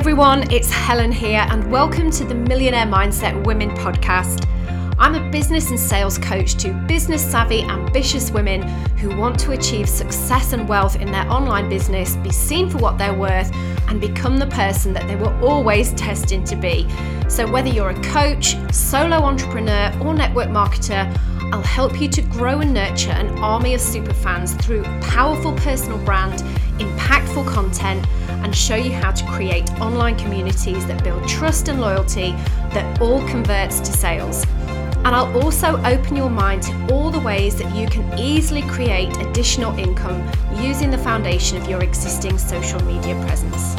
everyone, it's Helen here, and welcome to the Millionaire Mindset Women podcast. I'm a business and sales coach to business savvy, ambitious women who want to achieve success and wealth in their online business, be seen for what they're worth, and become the person that they were always destined to be. So, whether you're a coach, solo entrepreneur, or network marketer, I'll help you to grow and nurture an army of superfans through powerful personal brand, impactful content, and show you how to create online communities that build trust and loyalty that all converts to sales. And I'll also open your mind to all the ways that you can easily create additional income using the foundation of your existing social media presence.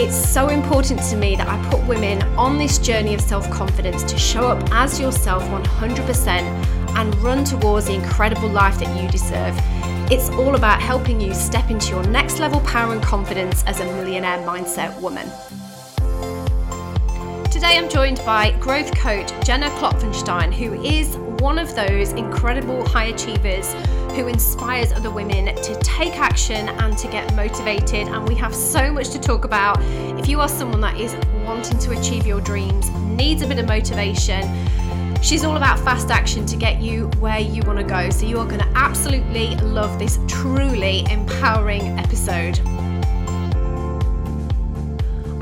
It's so important to me that I put women on this journey of self confidence to show up as yourself 100% and run towards the incredible life that you deserve. It's all about helping you step into your next level power and confidence as a millionaire mindset woman. Today I'm joined by growth coach Jenna Klopfenstein, who is one of those incredible high achievers who inspires other women to take action and to get motivated. And we have so much to talk about. If you are someone that is wanting to achieve your dreams, needs a bit of motivation, She's all about fast action to get you where you want to go. So you are going to absolutely love this truly empowering episode.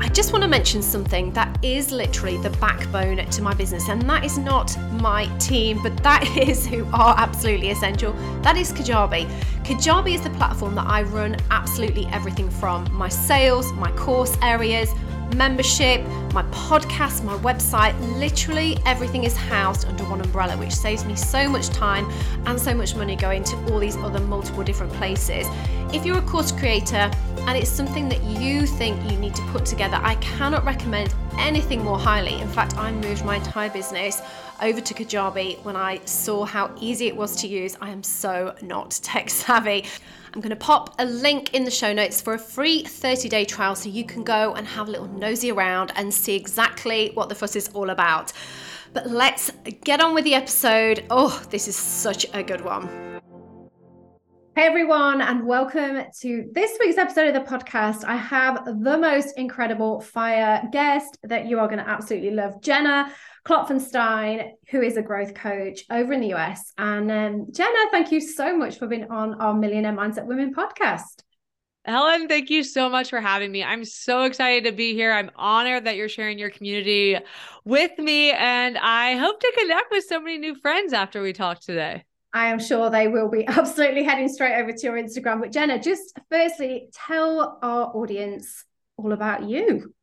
I just want to mention something that is literally the backbone to my business, and that is not my team, but that is who are absolutely essential. That is Kajabi. Kajabi is the platform that I run absolutely everything from my sales, my course areas, membership, my podcast, my website, literally everything is housed under one umbrella, which saves me so much time and so much money going to all these other multiple different places. If you're a course creator and it's something that you think you need to put together, I cannot recommend anything more highly. In fact, I moved my entire business over to Kajabi when I saw how easy it was to use. I am so not tech savvy. I'm going to pop a link in the show notes for a free 30 day trial so you can go and have a little nosy around and see exactly what the fuss is all about. But let's get on with the episode. Oh, this is such a good one. Hey everyone, and welcome to this week's episode of the podcast. I have the most incredible fire guest that you are going to absolutely love, Jenna Klopfenstein, who is a growth coach over in the US. And um, Jenna, thank you so much for being on our Millionaire Mindset Women podcast. Helen, thank you so much for having me. I'm so excited to be here. I'm honored that you're sharing your community with me, and I hope to connect with so many new friends after we talk today. I am sure they will be absolutely heading straight over to your Instagram. But Jenna, just firstly, tell our audience all about you.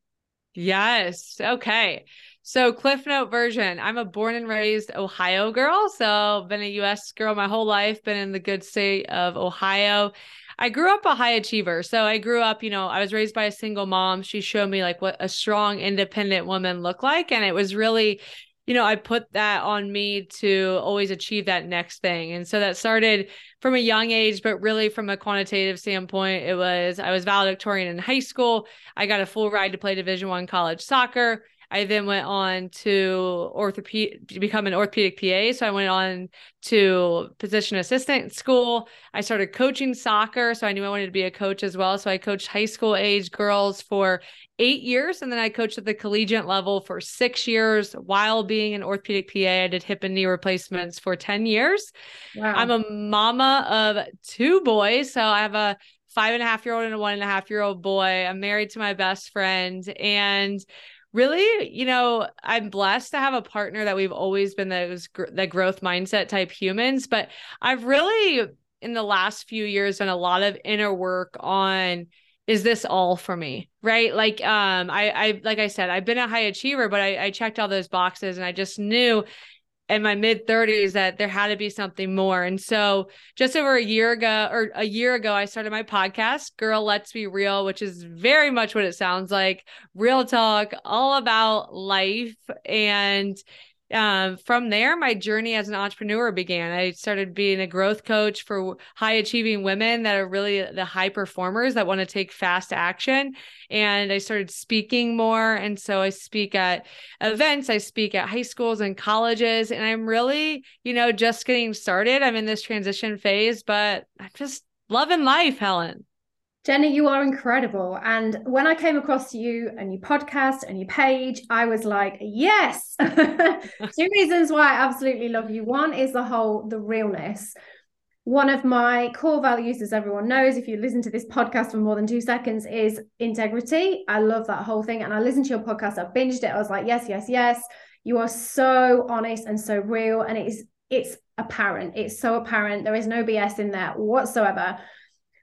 Yes. Okay. So, Cliff Note version I'm a born and raised Ohio girl. So, been a US girl my whole life, been in the good state of Ohio. I grew up a high achiever. So, I grew up, you know, I was raised by a single mom. She showed me like what a strong, independent woman looked like. And it was really, you know, I put that on me to always achieve that next thing. And so that started from a young age, but really from a quantitative standpoint, it was I was valedictorian in high school. I got a full ride to play Division One college soccer. I then went on to orthopedic to become an orthopedic PA. So I went on to physician assistant school. I started coaching soccer. So I knew I wanted to be a coach as well. So I coached high school age girls for eight years. And then I coached at the collegiate level for six years while being an orthopedic PA. I did hip and knee replacements for 10 years. Wow. I'm a mama of two boys. So I have a five and a half year old and a one and a half year old boy. I'm married to my best friend. And really, you know, I'm blessed to have a partner that we've always been those the growth mindset type humans, but I've really in the last few years done a lot of inner work on is this all for me? Right? Like um i i like i said i've been a high achiever but I, I checked all those boxes and i just knew in my mid 30s that there had to be something more. And so just over a year ago or a year ago I started my podcast Girl Let's Be Real, which is very much what it sounds like, real talk, all about life and um, from there, my journey as an entrepreneur began. I started being a growth coach for high achieving women that are really the high performers that want to take fast action. And I started speaking more. And so I speak at events, I speak at high schools and colleges. And I'm really, you know, just getting started. I'm in this transition phase, but I'm just loving life, Helen. Jenny, you are incredible. And when I came across you and your podcast and your page, I was like, yes. Two reasons why I absolutely love you. One is the whole, the realness. One of my core values, as everyone knows, if you listen to this podcast for more than two seconds, is integrity. I love that whole thing. And I listened to your podcast, I binged it. I was like, yes, yes, yes. You are so honest and so real. And it is, it's apparent. It's so apparent. There is no BS in there whatsoever.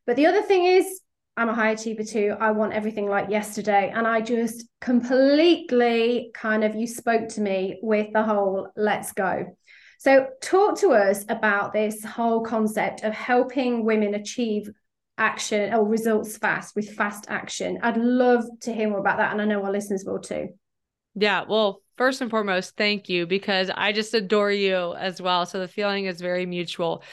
But the other thing is, I'm a high achiever too. I want everything like yesterday. And I just completely kind of, you spoke to me with the whole let's go. So, talk to us about this whole concept of helping women achieve action or results fast with fast action. I'd love to hear more about that. And I know our listeners will too. Yeah. Well, first and foremost, thank you because I just adore you as well. So, the feeling is very mutual.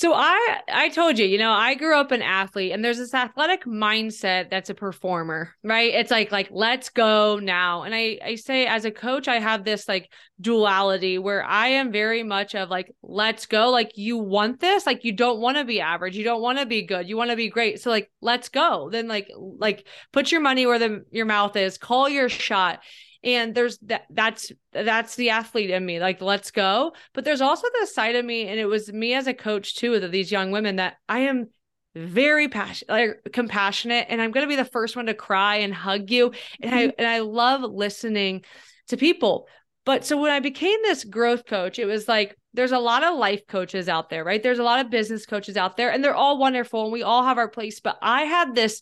So I I told you, you know, I grew up an athlete and there's this athletic mindset that's a performer, right? It's like like let's go now. And I I say as a coach I have this like duality where I am very much of like let's go, like you want this, like you don't want to be average, you don't want to be good, you want to be great. So like let's go. Then like like put your money where the your mouth is, call your shot and there's that that's that's the athlete in me like let's go. But there's also the side of me and it was me as a coach too of these young women that i am very passionate like compassionate and i'm going to be the first one to cry and hug you. And i mm-hmm. and i love listening to people. But so when i became this growth coach it was like there's a lot of life coaches out there right? There's a lot of business coaches out there and they're all wonderful and we all have our place. But i had this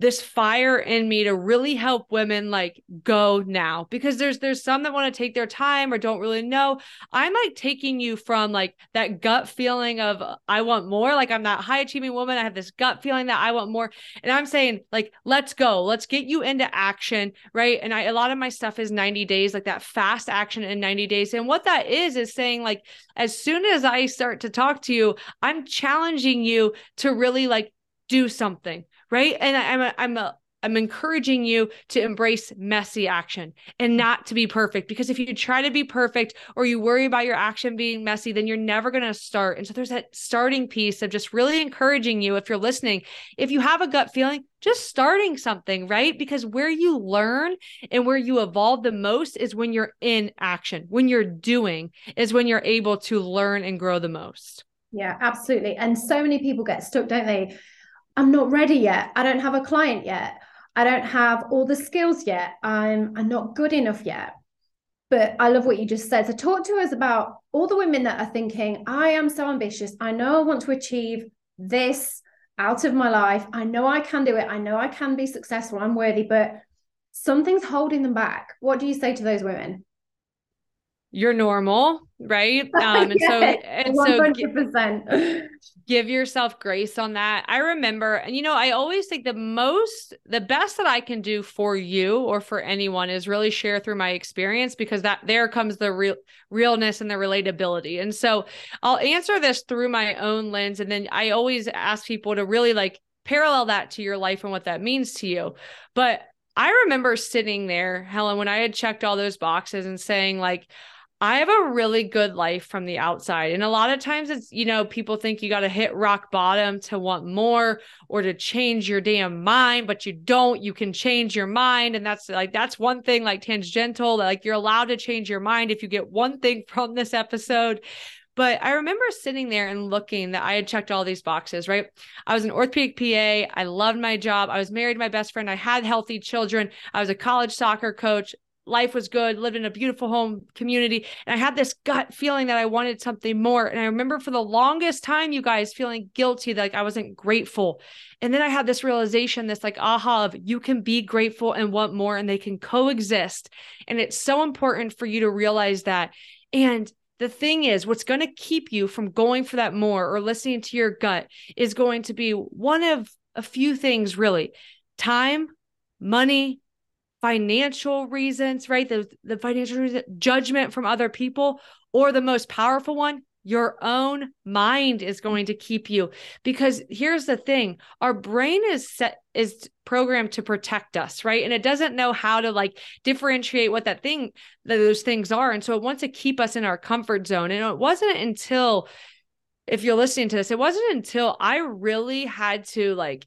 this fire in me to really help women like go now. Because there's there's some that want to take their time or don't really know. I'm like taking you from like that gut feeling of i want more like i'm that high achieving woman. I have this gut feeling that i want more. And i'm saying like let's go. Let's get you into action right? And i a lot of my stuff is 90 days like that fast action in 90 days. And what that is is saying like as soon as i start to talk to you i'm challenging you to really like do something right? And I'm a, I'm a, I'm encouraging you to embrace messy action and not to be perfect because if you try to be perfect or you worry about your action being messy, then you're never going to start. And so there's that starting piece of just really encouraging you if you're listening, if you have a gut feeling, just starting something, right? Because where you learn and where you evolve the most is when you're in action, when you're doing, is when you're able to learn and grow the most. Yeah, absolutely. And so many people get stuck, don't they? I'm not ready yet. I don't have a client yet. I don't have all the skills yet. I'm I'm not good enough yet. But I love what you just said. So talk to us about all the women that are thinking, I am so ambitious. I know I want to achieve this out of my life. I know I can do it. I know I can be successful. I'm worthy, but something's holding them back. What do you say to those women? You're normal, right? Um, and so and 100%. so give yourself grace on that. I remember, and you know, I always think the most, the best that I can do for you or for anyone is really share through my experience because that there comes the real realness and the relatability. And so I'll answer this through my own lens, and then I always ask people to really like parallel that to your life and what that means to you. But I remember sitting there, Helen, when I had checked all those boxes and saying, like, I have a really good life from the outside. And a lot of times it's, you know, people think you got to hit rock bottom to want more or to change your damn mind, but you don't. You can change your mind. And that's like, that's one thing like tangential, like you're allowed to change your mind if you get one thing from this episode. But I remember sitting there and looking that I had checked all these boxes, right? I was an orthopedic PA. I loved my job. I was married to my best friend. I had healthy children. I was a college soccer coach life was good, lived in a beautiful home community. And I had this gut feeling that I wanted something more. And I remember for the longest time, you guys feeling guilty, like I wasn't grateful. And then I had this realization, this like aha of you can be grateful and want more, and they can coexist. And it's so important for you to realize that. And the thing is, what's going to keep you from going for that more or listening to your gut is going to be one of a few things, really time, money, financial reasons, right? The, the financial reason, judgment from other people, or the most powerful one, your own mind is going to keep you. Because here's the thing our brain is set is programmed to protect us right? And it doesn't know how to like differentiate what that thing those things are. And so it wants to keep us in our comfort zone. And it wasn't until if you're listening to this it wasn't until i really had to like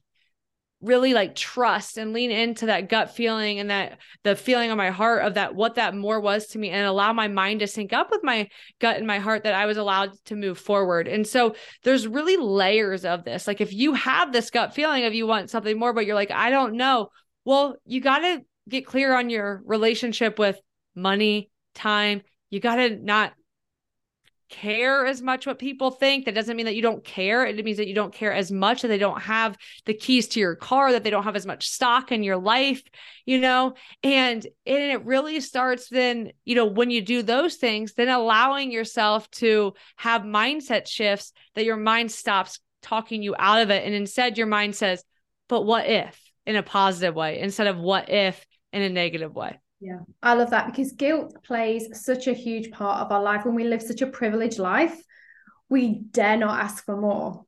really like trust and lean into that gut feeling and that the feeling on my heart of that what that more was to me and allow my mind to sync up with my gut and my heart that I was allowed to move forward. And so there's really layers of this. Like if you have this gut feeling of you want something more but you're like I don't know, well, you got to get clear on your relationship with money, time. You got to not care as much what people think. That doesn't mean that you don't care. It means that you don't care as much that they don't have the keys to your car, that they don't have as much stock in your life, you know? And, and it really starts then, you know, when you do those things, then allowing yourself to have mindset shifts that your mind stops talking you out of it. And instead your mind says, but what if in a positive way instead of what if in a negative way. Yeah, I love that because guilt plays such a huge part of our life. When we live such a privileged life, we dare not ask for more.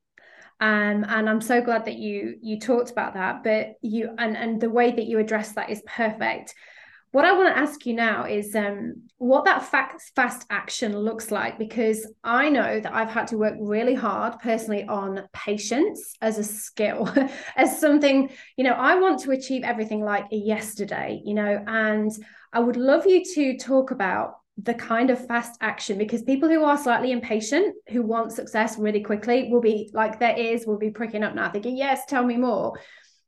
Um, and I'm so glad that you you talked about that. But you and and the way that you address that is perfect what I want to ask you now is um, what that fast, fast action looks like, because I know that I've had to work really hard personally on patience as a skill, as something, you know, I want to achieve everything like yesterday, you know, and I would love you to talk about the kind of fast action because people who are slightly impatient who want success really quickly will be like their ears will be pricking up now thinking yes tell me more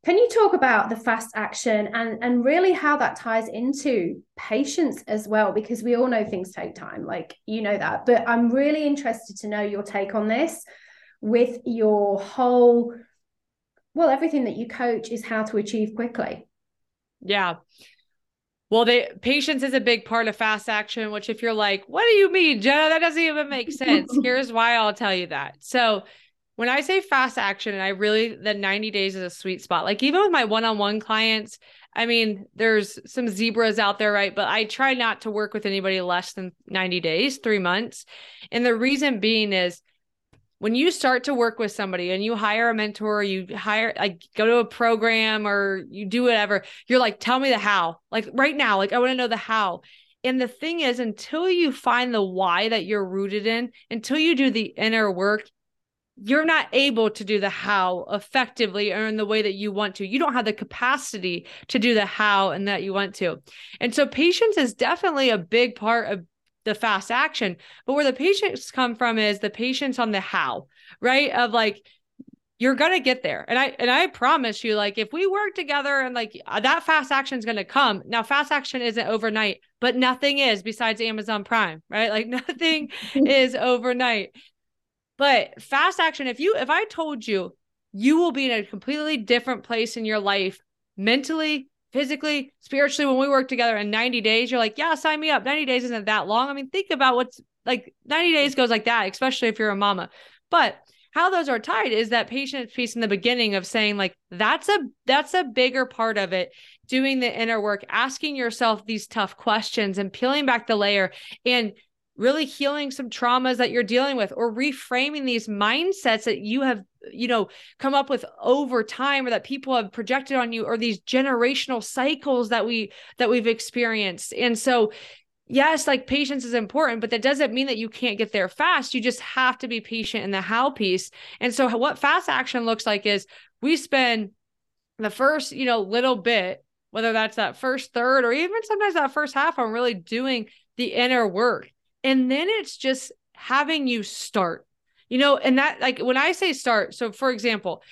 can you talk about the fast action and, and really how that ties into patience as well? Because we all know things take time, like you know that. But I'm really interested to know your take on this with your whole, well, everything that you coach is how to achieve quickly. Yeah. Well, the patience is a big part of fast action, which if you're like, what do you mean, Jenna? That doesn't even make sense. Here's why I'll tell you that. So when I say fast action, and I really the 90 days is a sweet spot. Like even with my one-on-one clients, I mean, there's some zebras out there, right? But I try not to work with anybody less than 90 days, three months. And the reason being is when you start to work with somebody and you hire a mentor, you hire like go to a program or you do whatever, you're like, tell me the how. Like right now, like I want to know the how. And the thing is, until you find the why that you're rooted in, until you do the inner work, you're not able to do the how effectively or in the way that you want to. You don't have the capacity to do the how and that you want to. And so patience is definitely a big part of the fast action. But where the patience come from is the patience on the how, right? Of like, you're gonna get there and i and i promise you like if we work together and like that fast action is gonna come now fast action isn't overnight but nothing is besides amazon prime right like nothing is overnight but fast action, if you if I told you you will be in a completely different place in your life mentally, physically, spiritually when we work together in 90 days, you're like, yeah, sign me up. 90 days isn't that long. I mean, think about what's like 90 days goes like that, especially if you're a mama. But how those are tied is that patience piece in the beginning of saying like that's a that's a bigger part of it doing the inner work asking yourself these tough questions and peeling back the layer and really healing some traumas that you're dealing with or reframing these mindsets that you have you know come up with over time or that people have projected on you or these generational cycles that we that we've experienced. And so yes like patience is important but that doesn't mean that you can't get there fast. You just have to be patient in the how piece. And so what fast action looks like is we spend the first you know little bit whether that's that first third or even sometimes that first half on really doing the inner work and then it's just having you start, you know, and that like when I say start, so for example,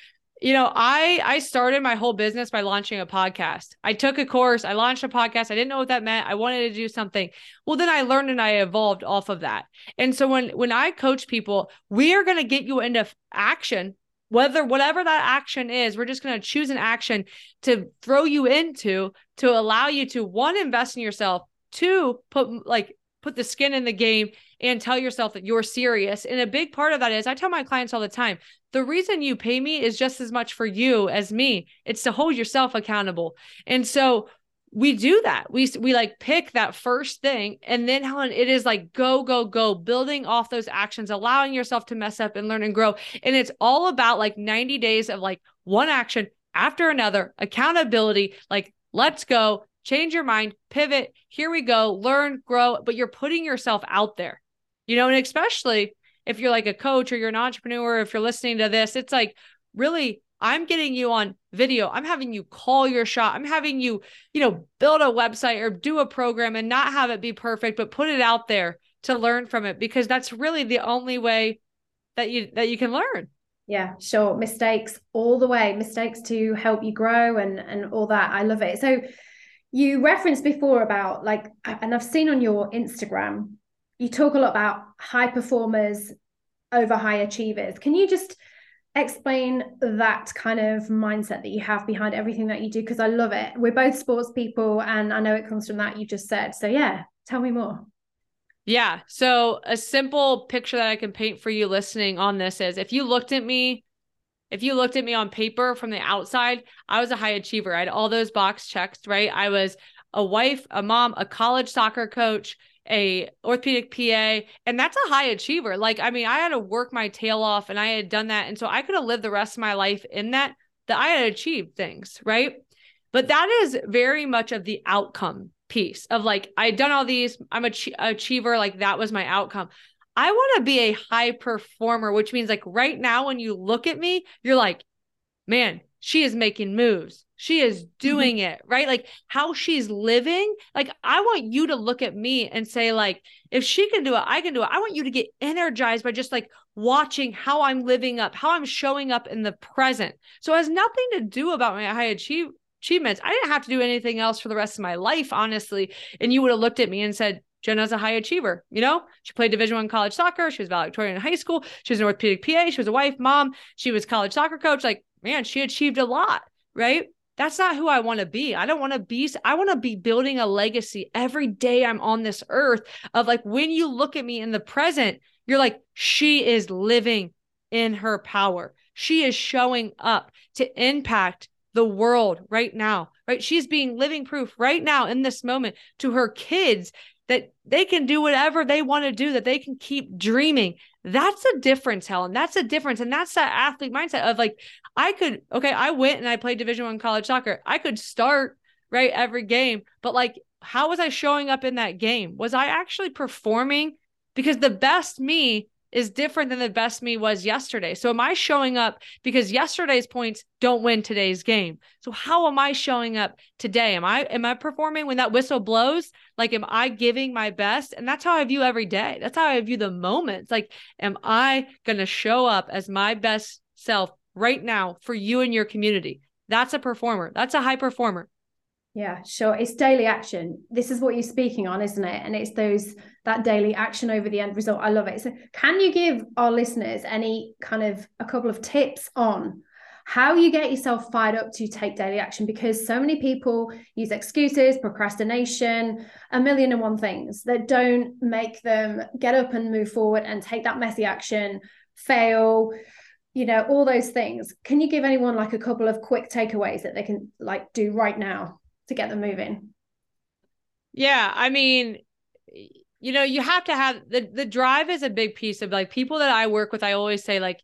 you know, I I started my whole business by launching a podcast. I took a course, I launched a podcast. I didn't know what that meant. I wanted to do something. Well, then I learned and I evolved off of that. And so when when I coach people, we are going to get you into action whether whatever that action is we're just going to choose an action to throw you into to allow you to one invest in yourself two put like put the skin in the game and tell yourself that you're serious. And a big part of that is I tell my clients all the time the reason you pay me is just as much for you as me. It's to hold yourself accountable. And so we do that. We we like pick that first thing and then Helen it is like go go go building off those actions allowing yourself to mess up and learn and grow. And it's all about like 90 days of like one action after another, accountability, like let's go, change your mind, pivot. Here we go, learn, grow, but you're putting yourself out there, you know, and especially if you're like a coach or you're an entrepreneur, if you're listening to this, it's like really I'm getting you on video. I'm having you call your shot. I'm having you, you know, build a website or do a program and not have it be perfect, but put it out there to learn from it because that's really the only way that you that you can learn. Yeah, sure. Mistakes all the way. Mistakes to help you grow and and all that. I love it. So you referenced before about like and I've seen on your Instagram you talk a lot about high performers over high achievers. Can you just explain that kind of mindset that you have behind everything that you do because I love it. We're both sports people and I know it comes from that you just said. So yeah, tell me more. Yeah. So a simple picture that I can paint for you listening on this is if you looked at me if you looked at me on paper from the outside, I was a high achiever. I had all those box checks, right? I was a wife, a mom, a college soccer coach, a orthopedic PA, and that's a high achiever. Like, I mean, I had to work my tail off and I had done that. And so I could have lived the rest of my life in that, that I had achieved things, right? But that is very much of the outcome piece of like, I had done all these, I'm a ch- achiever, like that was my outcome. I want to be a high performer, which means like right now, when you look at me, you're like, man, she is making moves. She is mm-hmm. doing mm-hmm. it right? Like how she's living like i want you to look at me and say like if she can do it i can do it. I want you to get energized by just like watching how i'm living up how i'm showing up in the present. So it has nothing to do about my high achieve achievements. I didn't have to do anything else for the rest of my life honestly. And you would have looked at me and said Jenna's a high achiever. You know, she played Division One college soccer. She was valedictorian in high school. She was an orthopedic PA. She was a wife, mom. She was college soccer coach. Like, man, she achieved a lot, right? That's not who I want to be. I don't want to be, I want to be building a legacy every day I'm on this earth of like when you look at me in the present, you're like, she is living in her power. She is showing up to impact the world right now, right? She's being living proof right now in this moment to her kids that they can do whatever they want to do, that they can keep dreaming. That's a difference, Helen. That's a difference. And that's that athlete mindset of like, I could, okay, I went and I played division one college soccer. I could start right every game, but like, how was I showing up in that game? Was I actually performing? Because the best me is different than the best me was yesterday. So am I showing up because yesterday's points don't win today's game? So how am I showing up today? Am I am I performing when that whistle blows? Like am I giving my best? And that's how I view every day. That's how I view the moments. Like am I going to show up as my best self right now for you and your community? That's a performer. That's a high performer. Yeah, sure. It's daily action. This is what you're speaking on, isn't it? And it's those that daily action over the end result. I love it. So, can you give our listeners any kind of a couple of tips on how you get yourself fired up to take daily action? Because so many people use excuses, procrastination, a million and one things that don't make them get up and move forward and take that messy action, fail, you know, all those things. Can you give anyone like a couple of quick takeaways that they can like do right now? To get them moving. Yeah, I mean, you know, you have to have the the drive is a big piece of like people that I work with. I always say like,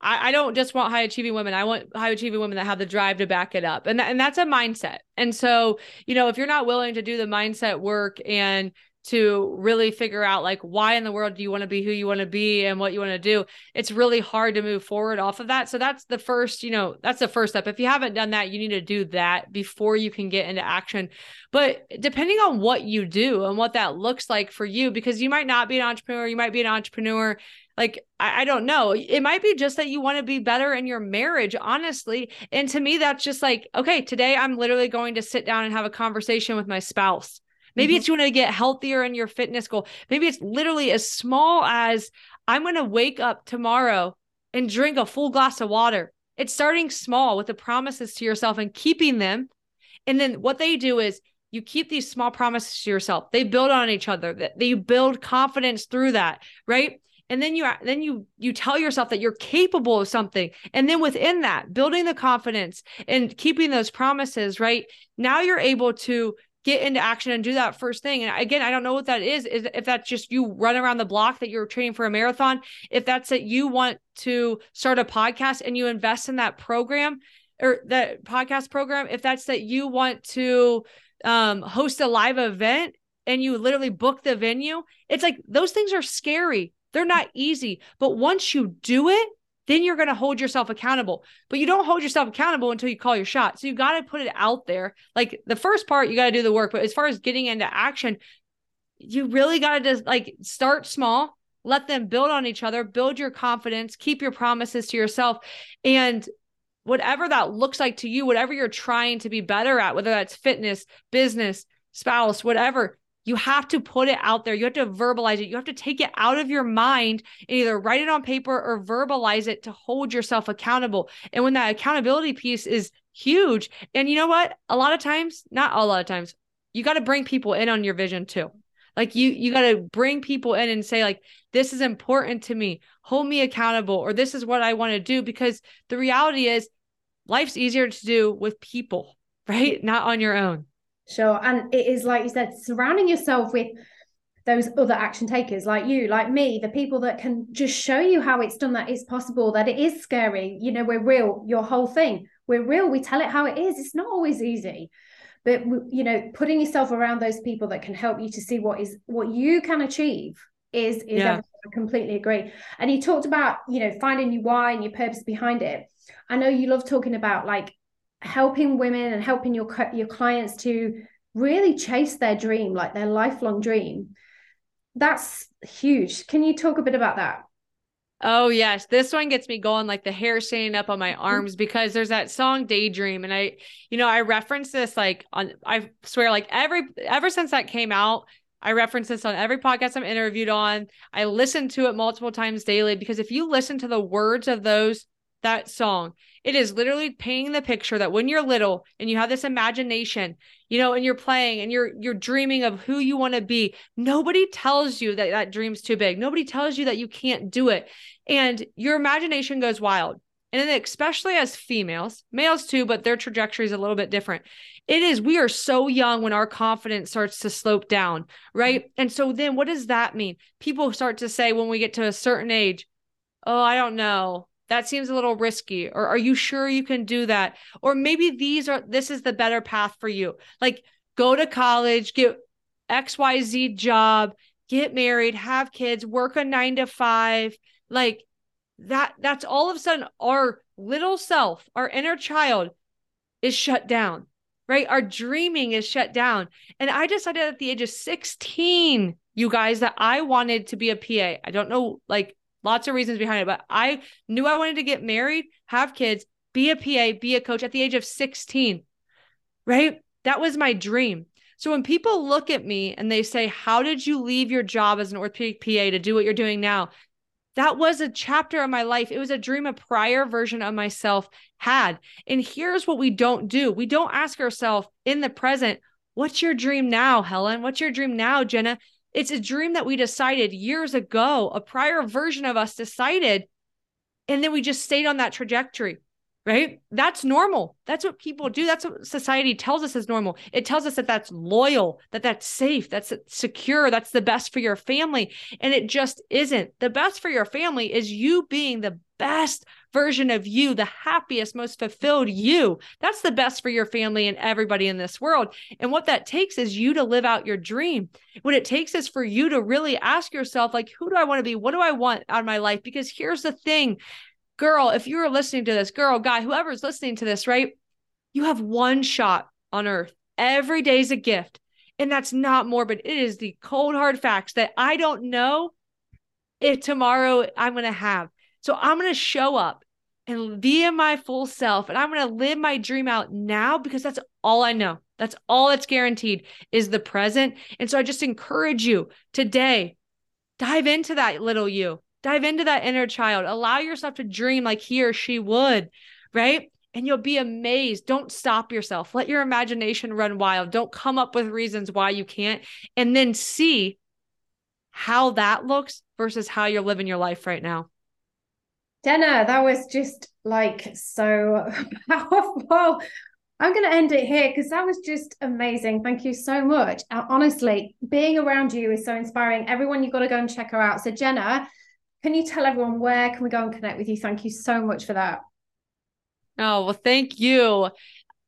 I, I don't just want high achieving women. I want high achieving women that have the drive to back it up, and th- and that's a mindset. And so, you know, if you're not willing to do the mindset work and to really figure out like why in the world do you want to be who you want to be and what you want to do? It's really hard to move forward off of that. So that's the first you know that's the first step. If you haven't done that you need to do that before you can get into action. But depending on what you do and what that looks like for you because you might not be an entrepreneur you might be an entrepreneur like I, I, don't know. It might be just that you want to be better in your marriage honestly. And to me that's just like okay today i'm literally going to sit down and have a conversation with my spouse Maybe mm-hmm. it's you want to get healthier in your fitness goal. Maybe it's literally as small as I'm going to wake up tomorrow and drink a full glass of water. It's starting small with the promises to yourself and keeping them. And then what they do is you keep these small promises to yourself. They build on each other. That you build confidence through that, right? And then you then you you tell yourself that you're capable of something. And then within that, building the confidence and keeping those promises, right? Now you're able to get into action and do that first thing. And again, I don't know what that is. Is if that's just you run around the block that you're training for a marathon, if that's that you want to start a podcast and you invest in that program or that podcast program, if that's that you want to um, host a live event and you literally book the venue, it's like those things are scary. They're not easy. But once you do it, then you're going to hold yourself accountable. But you don't hold yourself accountable until you call your shot. So you got to put it out there. Like the first part, you got to do the work. But as far as getting into action, you really got to just like start small, let them build on each other, build your confidence, keep your promises to yourself. And whatever that looks like to you, whatever you're trying to be better at, whether that's fitness, business, spouse, whatever, you have to put it out there. You have to verbalize it. You have to take it out of your mind and either write it on paper or verbalize it to hold yourself accountable. And when that accountability piece is huge, and you know what? A lot of times, not a lot of times, you got to bring people in on your vision too. Like you you got to bring people in and say like this is important to me. Hold me accountable or this is what I want to do because the reality is life's easier to do with people, right? Not on your own. Sure. And it is like you said, surrounding yourself with those other action takers like you, like me, the people that can just show you how it's done, that it's possible, that it is scary. You know, we're real, your whole thing. We're real. We tell it how it is. It's not always easy. But you know, putting yourself around those people that can help you to see what is what you can achieve is is yeah. I completely agree. And you talked about, you know, finding your why and your purpose behind it. I know you love talking about like helping women and helping your your clients to really chase their dream, like their lifelong dream. That's huge. Can you talk a bit about that? Oh yes, this one gets me going like the hair standing up on my mm-hmm. arms because there's that song Daydream and I you know I reference this like on I swear like every ever since that came out I reference this on every podcast I'm interviewed on. I listen to it multiple times daily because if you listen to the words of those that song. It is literally painting the picture that when you're little and you have this imagination, you know, and you're playing and you're you're dreaming of who you want to be, nobody tells you that that dream's too big. Nobody tells you that you can't do it. And your imagination goes wild. And then especially as females, males too, but their trajectory is a little bit different. It is, we are so young when our confidence starts to slope down, right? And so then what does that mean? People start to say when we get to a certain age, oh, I don't know that seems a little risky or are you sure you can do that? Or maybe these are this is the better path for you. Like go to college get xyz job get married have kids work a 9 to 5 like that that's all of a sudden our little self our inner child is shut down right? Our dreaming is shut down. And i decided at the age of 16 you guys that i wanted to be a pa i don't know like lots of reasons behind it, but I knew I wanted to get married, have kids, be a PA, be a coach at the age of 16, right? That was my dream. So when people look at me and they say, How did you leave your job as an orthopedic PA to do what you're doing now? That was a chapter of my life. It was a dream a prior version of myself had. And here's what we don't do we don't ask ourselves in the present, What's your dream now, Helen? What's your dream now, Jenna? It's a dream that we decided years ago, a prior version of us decided, and then we just stayed on that trajectory, right? That's normal. That's what people do. That's what society tells us is normal. It tells us that that's loyal, that that's safe, that's secure, that's the best for your family. And it just isn't. The best for your family is you being the best version of you, the happiest, most fulfilled you. That's the best for your family and everybody in this world. And what that takes is you to live out your dream. What it takes is for you to really ask yourself, like, who do I want to be? What do I want out of my life? Because here's the thing, girl, if you're listening to this, girl, guy, whoever's listening to this, right? You have one shot on earth. Every day's a gift. And that's not morbid. It is the cold, hard facts that I don't know if tomorrow I'm going to have. So I'm going to show up and be in my full self and I'm going to live my dream out now because that's all I know. That's all that's guaranteed is the present. And so I just encourage you today, dive into that little you, dive into that inner child, allow yourself to dream like he or she would, right? And you'll be amazed. Don't stop yourself. Let your imagination run wild. Don't come up with reasons why you can't. And then see how that looks versus how you're living your life right now. Jenna, that was just like so powerful. I'm going to end it here because that was just amazing. Thank you so much. Uh, honestly, being around you is so inspiring. Everyone, you've got to go and check her out. So, Jenna, can you tell everyone where can we go and connect with you? Thank you so much for that. Oh, well, thank you.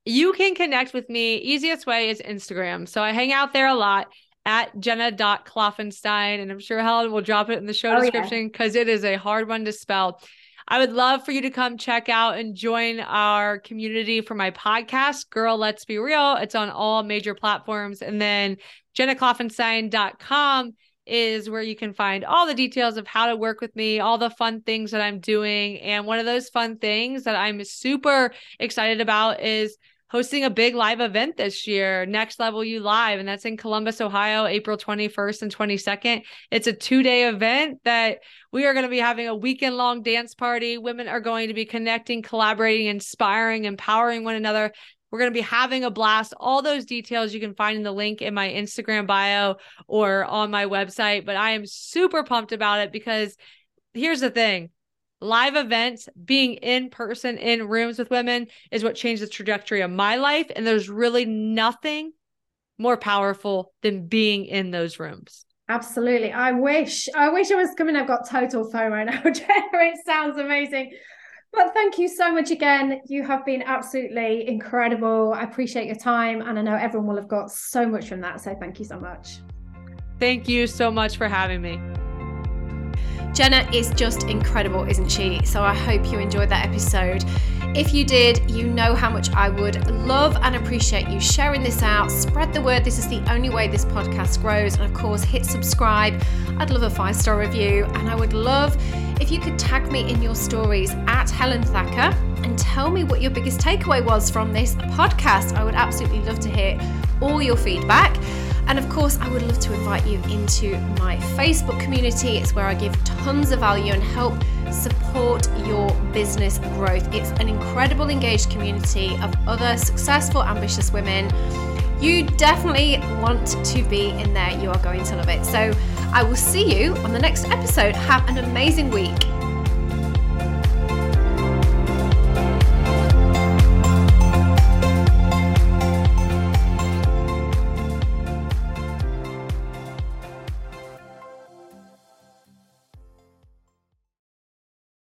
You can connect with me. Easiest way is Instagram. So I hang out there a lot at jenna.klopfenstein. And I'm sure Helen will drop it in the show oh, description because yeah. it is a hard one to spell. I would love for you to come check out and join our community for my podcast, Girl Let's Be Real. It's on all major platforms. And then jennaklopfenstein.com is where you can find all the details of how to work with me, all the fun things that I'm doing. And one of those fun things that I'm super excited about is hosting a big live event this year, Next Level You Live, and that's in Columbus, Ohio, April 21st and 22nd. It's a two day event that we are going to be having a weekend long dance party. Women are going to be connecting, collaborating, inspiring, empowering one another. We're going to be having a blast. All those details you can find in the link in my Instagram bio or on my website. But I am super pumped about it because here's the thing live events, being in person in rooms with women is what changed the trajectory of my life. And there's really nothing more powerful than being in those rooms. Absolutely. I wish, I wish I was coming. I've got total FOMO now, Jenna. It sounds amazing. But thank you so much again. You have been absolutely incredible. I appreciate your time. And I know everyone will have got so much from that. So thank you so much. Thank you so much for having me. Jenna is just incredible, isn't she? So I hope you enjoyed that episode. If you did, you know how much I would love and appreciate you sharing this out. Spread the word. This is the only way this podcast grows. And of course, hit subscribe. I'd love a five star review. And I would love if you could tag me in your stories at Helen Thacker and tell me what your biggest takeaway was from this podcast. I would absolutely love to hear all your feedback. And of course, I would love to invite you into my Facebook community. It's where I give tons of value and help support your business growth. It's an incredible, engaged community of other successful, ambitious women. You definitely want to be in there. You are going to love it. So I will see you on the next episode. Have an amazing week.